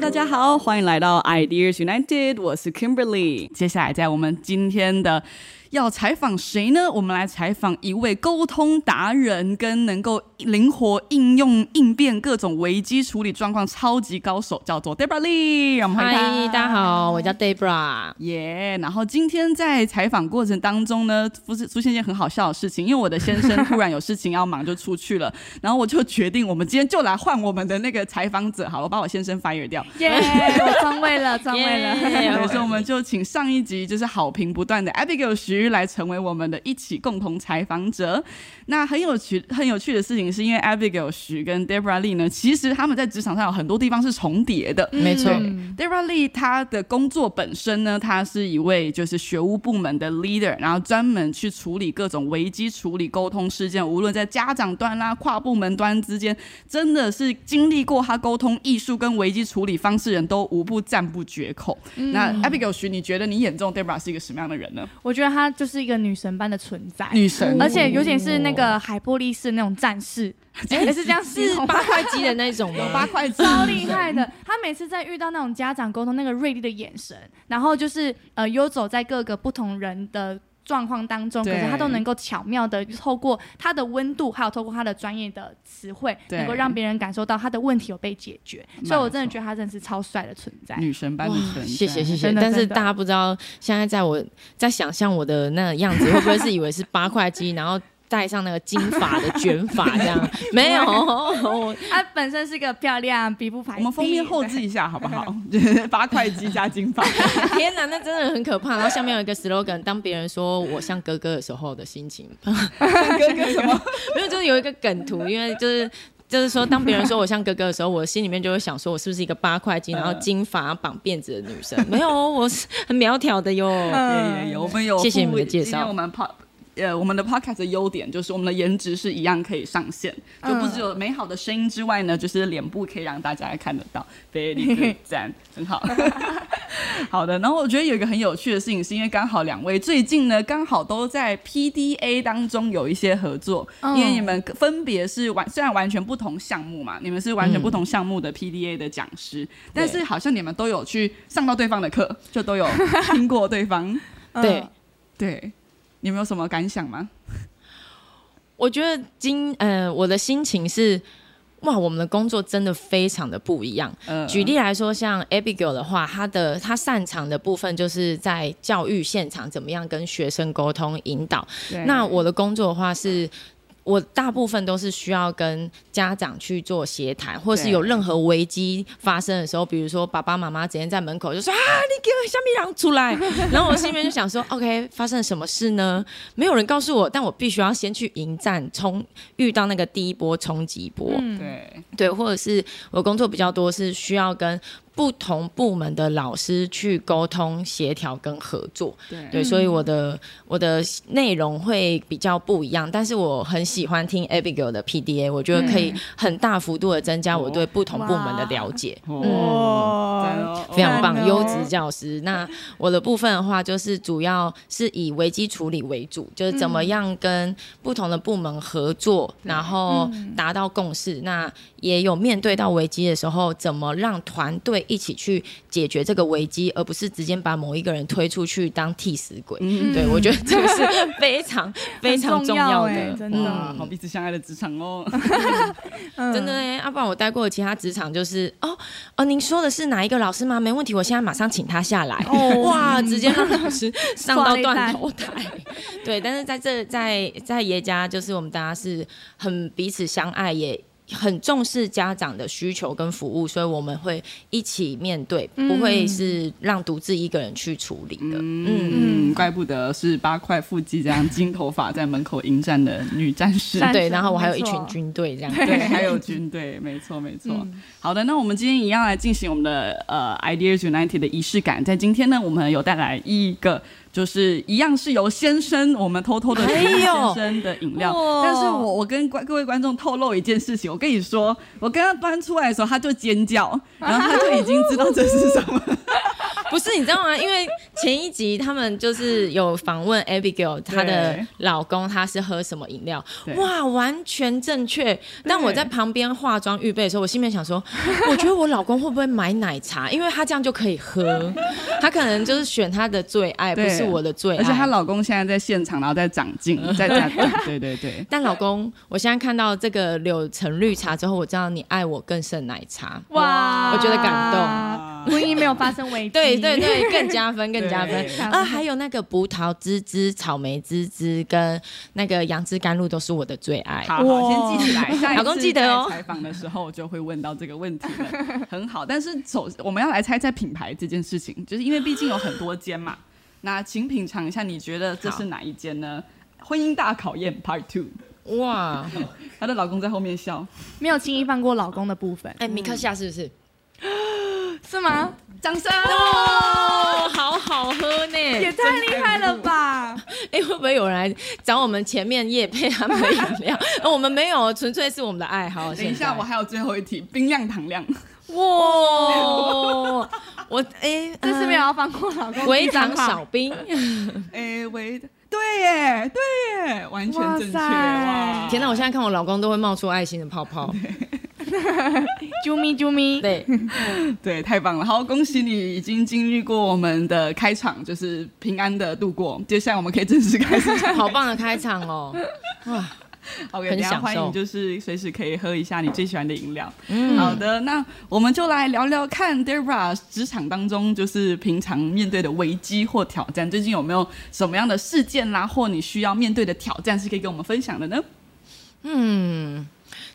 大家好，欢迎来到 Ideas United，我是 Kimberly。接下来在我们今天的。要采访谁呢？我们来采访一位沟通达人，跟能够灵活应用应变各种危机处理状况超级高手，叫做 Debra Lee。嗨，大家好，我叫 Debra。耶！然后今天在采访过程当中呢，不是出现一件很好笑的事情，因为我的先生突然有事情要忙就出去了，然后我就决定，我们今天就来换我们的那个采访者。好，我把我先生 fire 掉。耶！我装位了，装位了。所以我们就请上一集就是好评不断的 Abigail 徐。来成为我们的一起共同采访者。那很有趣、很有趣的事情，是因为 Abigail 徐跟 Debra Lee 呢，其实他们在职场上有很多地方是重叠的。没错，Debra Lee 她的工作本身呢，她是一位就是学务部门的 leader，然后专门去处理各种危机处理、沟通事件，无论在家长端啦、跨部门端之间，真的是经历过他沟通艺术跟危机处理方式人都无不赞不绝口。那 Abigail 徐，你觉得你眼中 Debra 是一个什么样的人呢？我觉得她就是一个女神般的存在，女神，而且尤其是那个海波利斯那种战士，也 是这样，是八块肌的那种吗？八块肌，超厉害的。他每次在遇到那种家长沟通，那个锐利的眼神，然后就是呃游走在各个不同人的状况当中，可是他都能够巧妙的透过他的温度，还有透过他的专业的词汇，能够让别人感受到他的问题有被解决。所以我真的觉得他真的是超帅的存在，女神般的存在。谢谢谢谢。但是大家不知道，现在在我在想象我的那样子，会不会是以为是八块肌，然后？戴上那个金发的卷发，这样 没有。她 本身是个漂亮皮肤排。我们封面后置一下好不好？八块肌加金发。天哪，那真的很可怕。然后下面有一个 slogan：当别人说我像哥哥的时候的心情。哥哥什么？没有，就是有一个梗图，因为就是就是说，当别人说我像哥哥的时候，我心里面就会想说，我是不是一个八块肌，然后金发绑辫子的女生？没有，我是很苗条的哟。有有，我们有。谢谢你们的介绍。我们怕。呃，我们的 podcast 的优点就是我们的颜值是一样可以上线，就不只有美好的声音之外呢，就是脸部可以让大家看得到，非常 赞，很好。好的，然后我觉得有一个很有趣的事情，是因为刚好两位最近呢，刚好都在 PDA 当中有一些合作，因为你们分别是完虽然完全不同项目嘛，你们是完全不同项目的 PDA 的讲师，但是好像你们都有去上到对方的课，就都有 听过对方，对。对。你们有什么感想吗？我觉得今呃，我的心情是哇，我们的工作真的非常的不一样。举例来说，像 Abigail 的话，他的他擅长的部分就是在教育现场怎么样跟学生沟通引导。那我的工作的话是。我大部分都是需要跟家长去做协谈，或是有任何危机发生的时候，比如说爸爸妈妈直接在门口就说啊，你给我小米狼出来，然后我心里面就想说，OK，发生了什么事呢？没有人告诉我，但我必须要先去迎战，冲遇到那个第一波冲击波，对对，或者是我工作比较多是需要跟。不同部门的老师去沟通、协调跟合作，对，所以我的我的内容会比较不一样。但是我很喜欢听 Abigail 的 PDA，我觉得可以很大幅度的增加我对不同部门的了解。哇，非常棒，优质教师。那我的部分的话，就是主要是以危机处理为主，就是怎么样跟不同的部门合作，然后达到共识。那也有面对到危机的时候，怎么让团队。一起去解决这个危机，而不是直接把某一个人推出去当替死鬼。对我觉得这个是非常非常重要的，真的好彼此相爱的职场哦。真的哎，要不然我待过的其他职场就是哦哦，您说的是哪一个老师吗？没问题，我现在马上请他下来。哇，直接让老师上到断头台。对，但是在这在在爷家，就是我们大家是很彼此相爱也。很重视家长的需求跟服务，所以我们会一起面对，不会是让独自一个人去处理的。嗯，怪不得是八块腹肌这样金头发在门口迎战的女战士。对，然后我还有一群军队这样。对，还有军队，没错没错。好的，那我们今天一样来进行我们的呃 Ideas United 的仪式感。在今天呢，我们有带来一个。就是一样是由先生我们偷偷的先生的饮料，但是我我跟观各位观众透露一件事情，我跟你说，我刚刚端出来的时候他就尖叫，然后他就已经知道这是什么。你知道吗？因为前一集他们就是有访问 Abigail，她的老公他是喝什么饮料，哇，完全正确。但我在旁边化妆预备的时候，我心里面想说，我觉得我老公会不会买奶茶？因为他这样就可以喝，他可能就是选他的最爱，不是我的最爱。而且她老公现在在现场，然后在长进，在在对对对。但老公，我现在看到这个柳橙绿茶之后，我知道你爱我更胜奶茶。哇，我觉得感动，婚姻没有发生危机。对对对，更加分，更加分。啊，还有那个葡萄滋滋、草莓滋滋跟那个杨枝甘露都是我的最爱。好，先记起来。老公记得哦。采访的时候就会问到这个问题了，很好。但是首我们要来猜猜品牌这件事情，就是因为毕竟有很多间嘛。那请品尝一下，你觉得这是哪一间呢？婚姻大考验 Part Two。哇，她的老公在后面笑，没有轻易放过老公的部分。哎，米克夏是不是？是吗？掌声哦，好好喝呢，也太厉害了吧！哎，会不会有人来找我们前面夜配他们的饮料？我们没有，纯粹是我们的爱好。等一下，我还有最后一题，冰量糖量。哇，我哎，这是没有要放过老公，微糖少冰。哎，微的。对耶，对耶，完全正确哇！天哪，我现在看我老公都会冒出爱心的泡泡，啾咪啾咪，对 对，太棒了！好，恭喜你已经经历过我们的开场，就是平安的度过。接下来我们可以正式开始，好棒的开场哦！哇。OK，大家欢迎，就是随时可以喝一下你最喜欢的饮料。嗯，好的，那我们就来聊聊看，Debra 职场当中就是平常面对的危机或挑战，最近有没有什么样的事件啦，或你需要面对的挑战是可以跟我们分享的呢？嗯，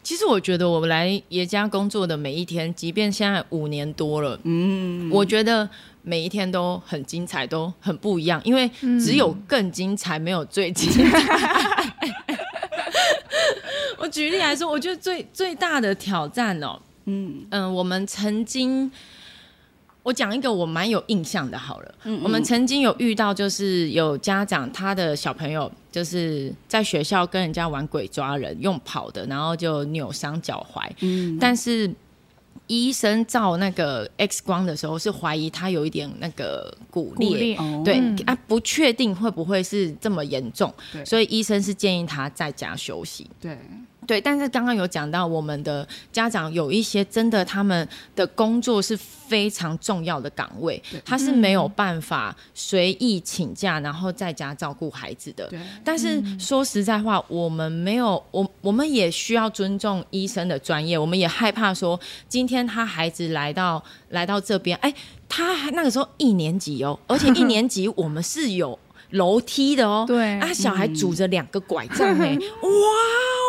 其实我觉得我来爷家工作的每一天，即便现在五年多了，嗯，我觉得每一天都很精彩，都很不一样，因为只有更精彩，没有最精彩。我举例来说，我觉得最最大的挑战哦，嗯。嗯，我们曾经，我讲一个我蛮有印象的，好了，嗯，我们曾经有遇到，就是有家长他的小朋友就是在学校跟人家玩鬼抓人，用跑的，然后就扭伤脚踝，嗯，但是医生照那个 X 光的时候是怀疑他有一点那个骨裂，对啊，不确定会不会是这么严重，所以医生是建议他在家休息，对。对，但是刚刚有讲到，我们的家长有一些真的，他们的工作是非常重要的岗位，他是没有办法随意请假，然后在家照顾孩子的。但是说实在话，我们没有，我我们也需要尊重医生的专业，我们也害怕说，今天他孩子来到来到这边，哎，他还那个时候一年级哦，而且一年级 我们是有楼梯的哦，对，啊，小孩拄着两个拐杖，哎，哇。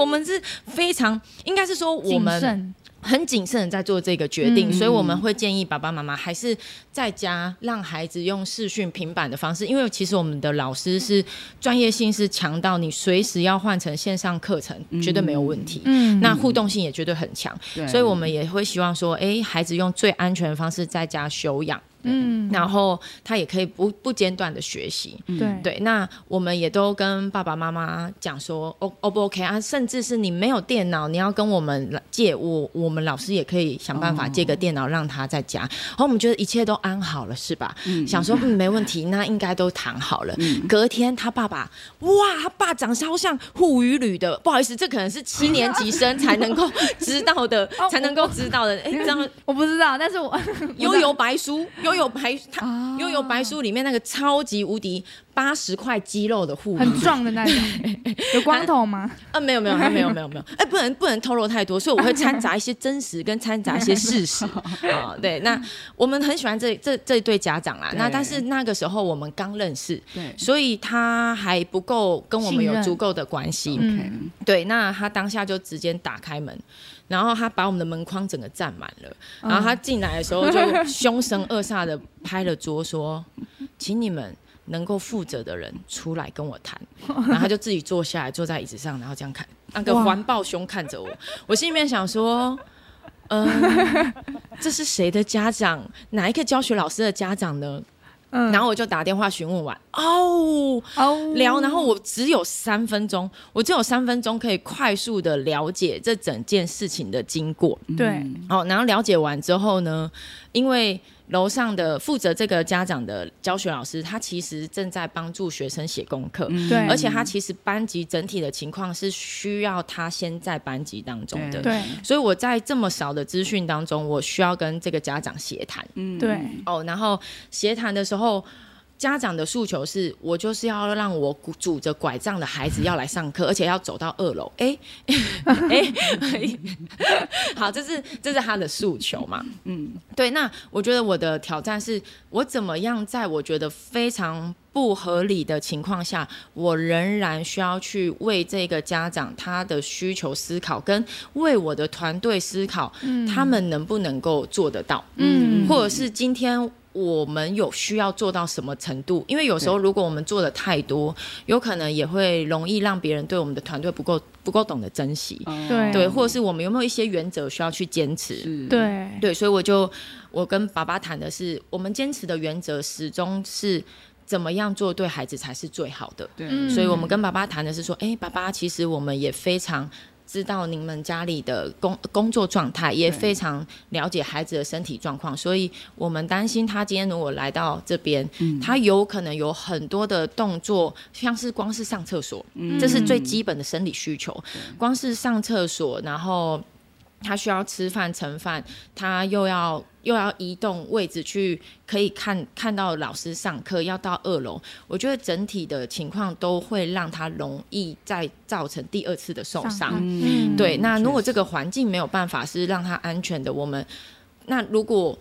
我们是非常应该是说我们很谨慎的在做这个决定，所以我们会建议爸爸妈妈还是在家让孩子用视讯平板的方式，因为其实我们的老师是专业性是强到你随时要换成线上课程绝对没有问题，嗯，那互动性也绝对很强，所以我们也会希望说，哎，孩子用最安全的方式在家休养。嗯，然后他也可以不不间断的学习，对对。那我们也都跟爸爸妈妈讲说，O O 不 OK 啊？甚至是你没有电脑，你要跟我们借，我我们老师也可以想办法借个电脑让他在家。然后我们觉得一切都安好了，是吧？想说嗯没问题，那应该都谈好了。隔天他爸爸，哇，他爸长超像护鱼旅的，不好意思，这可能是七年级生才能够知道的，才能够知道的。哎，这样我不知道，但是我悠游白书。悠悠白，他悠悠白书里面那个超级无敌八十块肌肉的护，很壮的那种，有光头吗？啊，没有没有，没有没有没有，哎，不能不能透露太多，所以我会掺杂一些真实跟掺杂一些事实啊。对，那我们很喜欢这这这对家长啦，那但是那个时候我们刚认识，对，所以他还不够跟我们有足够的关系。对，那他当下就直接打开门。然后他把我们的门框整个占满了，然后他进来的时候就凶神恶煞的拍了桌说：“请你们能够负责的人出来跟我谈。”然后他就自己坐下来，坐在椅子上，然后这样看，那个环抱胸看着我。我心里面想说：“嗯，这是谁的家长？哪一个教学老师的家长呢？”然后我就打电话询问完，哦，聊，然后我只有三分钟，我只有三分钟可以快速的了解这整件事情的经过。对，哦，然后了解完之后呢，因为楼上的负责这个家长的教学老师，他其实正在帮助学生写功课，对，而且他其实班级整体的情况是需要他先在班级当中的，对，所以我在这么少的资讯当中，我需要跟这个家长协谈，嗯，对，哦，然后协谈的时候。家长的诉求是我就是要让我拄着拐杖的孩子要来上课，而且要走到二楼。哎哎，好，这是这是他的诉求嘛？嗯，对。那我觉得我的挑战是我怎么样在我觉得非常不合理的情况下，我仍然需要去为这个家长他的需求思考，跟为我的团队思考，他们能不能够做得到？嗯，或者是今天。我们有需要做到什么程度？因为有时候如果我们做的太多，有可能也会容易让别人对我们的团队不够不够懂得珍惜。对对，或者是我们有没有一些原则需要去坚持？对对，所以我就我跟爸爸谈的是，我们坚持的原则始终是怎么样做对孩子才是最好的。对，所以我们跟爸爸谈的是说，哎，爸爸，其实我们也非常。知道你们家里的工工作状态，也非常了解孩子的身体状况，所以我们担心他今天如果来到这边，他有可能有很多的动作，像是光是上厕所，这是最基本的生理需求，光是上厕所，然后。他需要吃饭盛饭，他又要又要移动位置去可以看看到老师上课，要到二楼。我觉得整体的情况都会让他容易再造成第二次的受伤。嗯，对。那如果这个环境没有办法是让他安全的，我们那如果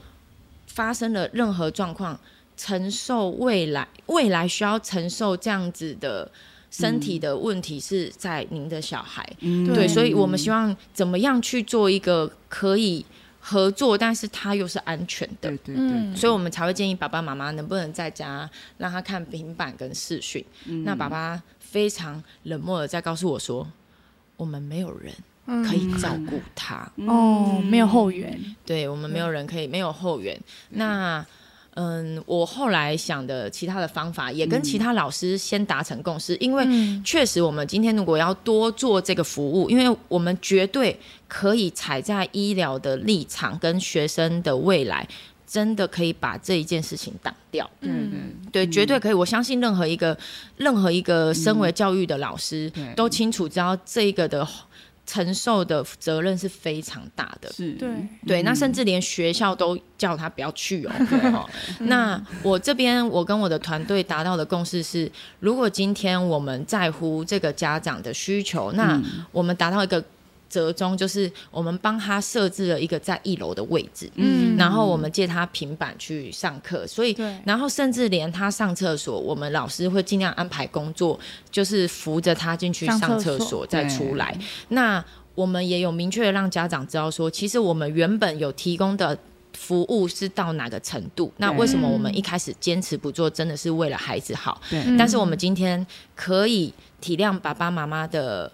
发生了任何状况，承受未来未来需要承受这样子的。身体的问题是在您的小孩，对，所以我们希望怎么样去做一个可以合作，但是他又是安全的，对对对，所以我们才会建议爸爸妈妈能不能在家让他看平板跟视讯。那爸爸非常冷漠的在告诉我说，我们没有人可以照顾他，哦，没有后援，对我们没有人可以没有后援，那。嗯，我后来想的其他的方法，也跟其他老师先达成共识，因为确实我们今天如果要多做这个服务，因为我们绝对可以踩在医疗的立场跟学生的未来，真的可以把这一件事情挡掉。嗯对，绝对可以。我相信任何一个任何一个身为教育的老师都清楚知道这个的。承受的责任是非常大的，是，对，对，那甚至连学校都叫他不要去 哦。那我这边，我跟我的团队达到的共识是，如果今天我们在乎这个家长的需求，那我们达到一个。折中就是我们帮他设置了一个在一楼的位置，嗯，然后我们借他平板去上课，所以，然后甚至连他上厕所，我们老师会尽量安排工作，就是扶着他进去上厕所再出来。那我们也有明确的让家长知道说，其实我们原本有提供的服务是到哪个程度。那为什么我们一开始坚持不做，真的是为了孩子好？对，但是我们今天可以体谅爸爸妈妈的。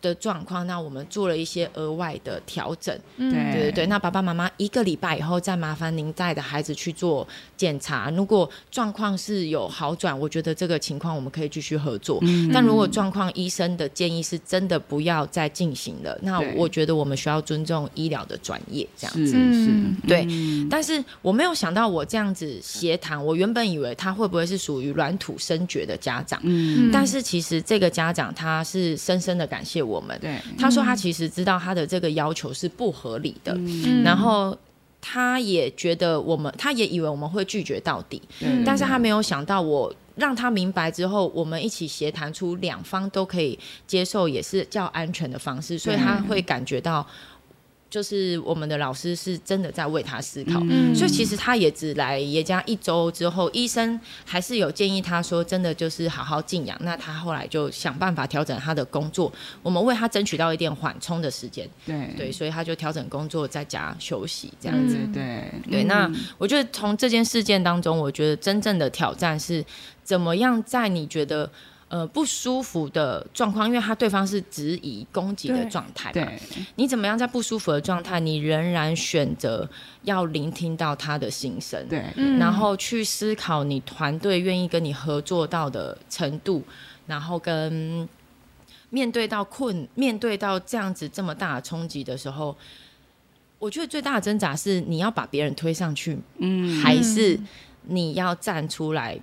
的状况，那我们做了一些额外的调整，对对对。那爸爸妈妈一个礼拜以后再麻烦您带的孩子去做检查，如果状况是有好转，我觉得这个情况我们可以继续合作。但如果状况医生的建议是真的不要再进行了，那我觉得我们需要尊重医疗的专业，这样子是，对。但是我没有想到我这样子协谈，我原本以为他会不会是属于软土生绝的家长，嗯，但是其实这个家长他是深深的感谢。我们。对。他说，他其实知道他的这个要求是不合理的，然后他也觉得我们，他也以为我们会拒绝到底，但是他没有想到我让他明白之后，我们一起协谈出两方都可以接受，也是较安全的方式，所以他会感觉到。就是我们的老师是真的在为他思考，所以其实他也只来也加一周之后，医生还是有建议他说，真的就是好好静养。那他后来就想办法调整他的工作，我们为他争取到一点缓冲的时间。对对，所以他就调整工作，在家休息这样子。对对，那我觉得从这件事件当中，我觉得真正的挑战是怎么样在你觉得。呃，不舒服的状况，因为他对方是质疑、攻击的状态嘛。你怎么样在不舒服的状态，你仍然选择要聆听到他的心声，对，然后去思考你团队愿意跟你合作到的程度，然后跟面对到困、面对到这样子这么大的冲击的时候，我觉得最大的挣扎是你要把别人推上去，嗯，还是你要站出来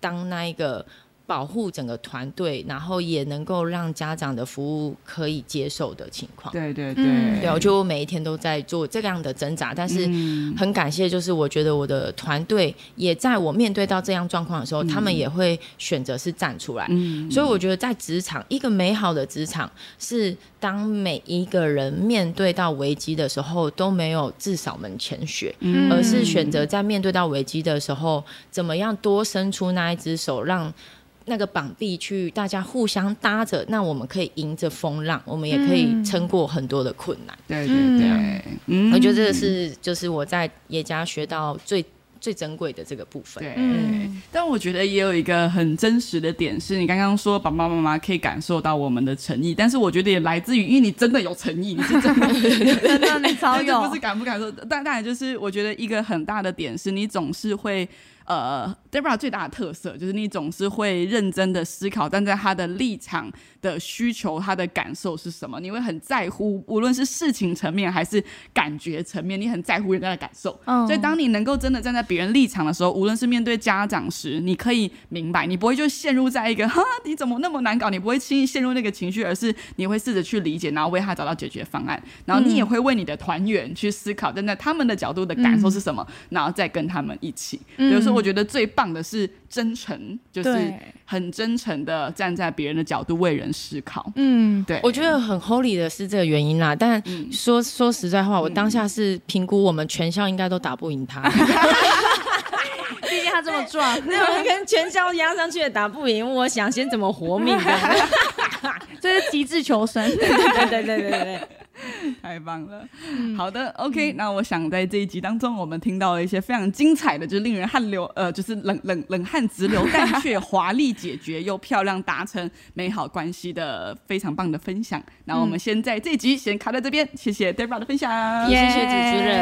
当那一个。保护整个团队，然后也能够让家长的服务可以接受的情况。对对对，对，我就每一天都在做这样的挣扎，但是很感谢，就是我觉得我的团队也在我面对到这样状况的时候，他们也会选择是站出来。所以我觉得在职场，一个美好的职场是当每一个人面对到危机的时候都没有自扫门前雪，而是选择在面对到危机的时候，怎么样多伸出那一只手让。那个绑臂去，大家互相搭着，那我们可以迎着风浪，我们也可以撑过很多的困难。对对对，嗯，我觉得这个是就是我在叶家学到最最珍贵的这个部分。对，但我觉得也有一个很真实的点，是你刚刚说爸爸妈妈可以感受到我们的诚意，但是我觉得也来自于，因为你真的有诚意，你是真的 真的你超有，不是感不感受，但当然就是我觉得一个很大的点是你总是会。呃，Debra 最大的特色就是你总是会认真的思考，站在他的立场的需求，他的感受是什么？你会很在乎，无论是事情层面还是感觉层面，你很在乎人家的感受。嗯，所以当你能够真的站在别人立场的时候，无论是面对家长时，你可以明白，你不会就陷入在一个哈你怎么那么难搞，你不会轻易陷入那个情绪，而是你会试着去理解，然后为他找到解决方案，然后你也会为你的团员去思考，站在他们的角度的感受是什么，然后再跟他们一起。比如说。我觉得最棒的是真诚，就是很真诚的站在别人的角度为人思考。嗯，对，我觉得很 holy 的是这个原因啦。但说说实在话，我当下是评估我们全校应该都打不赢他，毕竟他这么壮，那跟全校压上去也打不赢。我想先怎么活命，这是极致求生。对对对对对对。太棒了，好的，OK，那我想在这一集当中，我们听到了一些非常精彩的，就是令人汗流，呃，就是冷冷冷汗直流，但却华丽解决又漂亮达成美好关系的非常棒的分享。那我们先在这一集先卡在这边，谢谢 Debra 的分享，谢谢主持人。